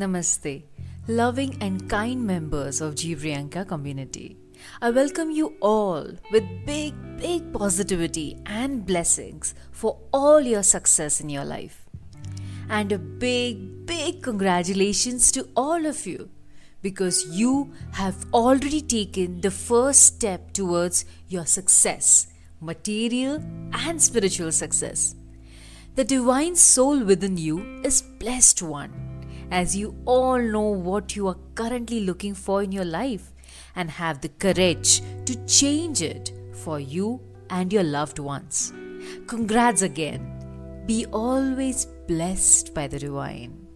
Namaste, loving and kind members of Jibriyanka community. I welcome you all with big, big positivity and blessings for all your success in your life. And a big, big congratulations to all of you because you have already taken the first step towards your success, material and spiritual success. The divine soul within you is blessed one, as you all know what you are currently looking for in your life and have the courage to change it for you and your loved ones. Congrats again. Be always blessed by the divine.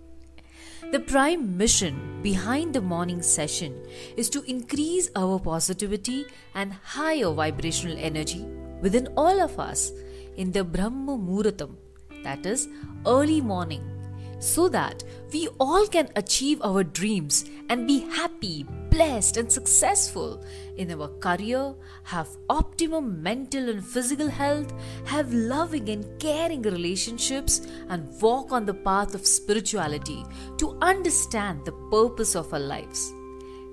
The prime mission behind the morning session is to increase our positivity and higher vibrational energy within all of us in the Brahma Muhurtam, that is, early morning, so that we all can achieve our dreams and be happy, blessed, and successful in our career, have optimum mental and physical health, have loving and caring relationships, and walk on the path of spirituality to understand the purpose of our lives.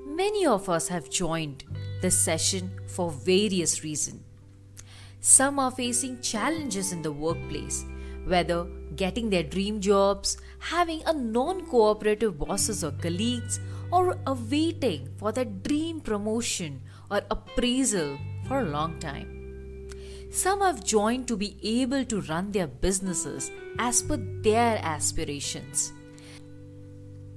Many of us have joined this session for various reasons. Some are facing challenges in the workplace, whether getting their dream jobs, having a non cooperative bosses or colleagues, or awaiting for their dream promotion or appraisal for a long time. Some have joined to be able to run their businesses as per their aspirations.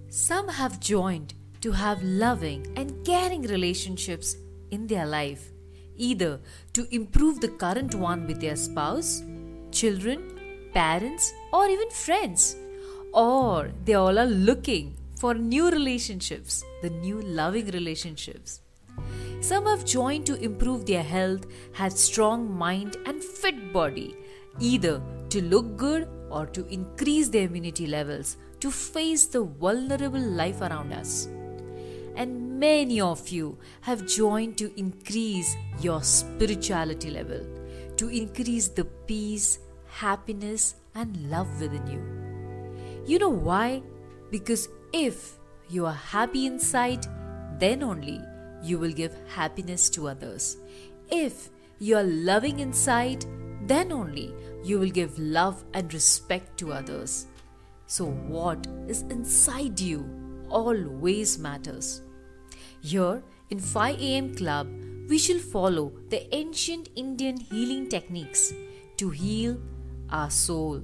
Some have joined to have loving and caring relationships in their life, either to improve the current one with their spouse, children, parents, or even friends. Or they all are looking for new relationships, the new loving relationships. Some have joined to improve their health, have strong mind and fit body, either to look good or to increase their immunity levels to face the vulnerable life around us. And many of you have joined to increase your spirituality level, to increase the peace, happiness, and love within you. You know why? Because if you are happy inside, then only you will give happiness to others. If you are loving inside, then only you will give love and respect to others. So, what is inside you always matters. Here in 5 am Club, we shall follow the ancient Indian healing techniques to heal our soul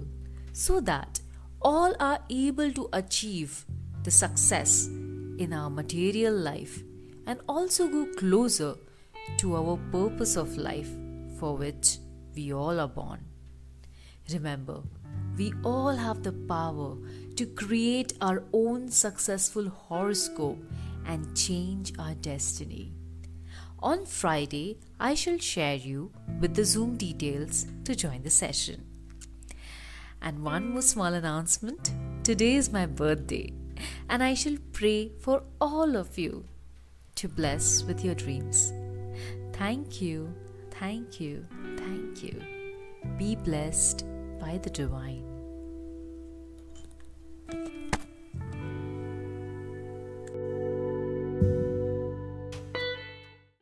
so that all are able to achieve the success in our material life and also go closer to our purpose of life for which we all are born. Remember, we all have the power to create our own successful horoscope and change our destiny. On Friday, I shall share you with the Zoom details to join the session. And one more small announcement today is my birthday, and I shall pray for all of you to bless with your dreams. Thank you, thank you, thank you. Be blessed by the divine.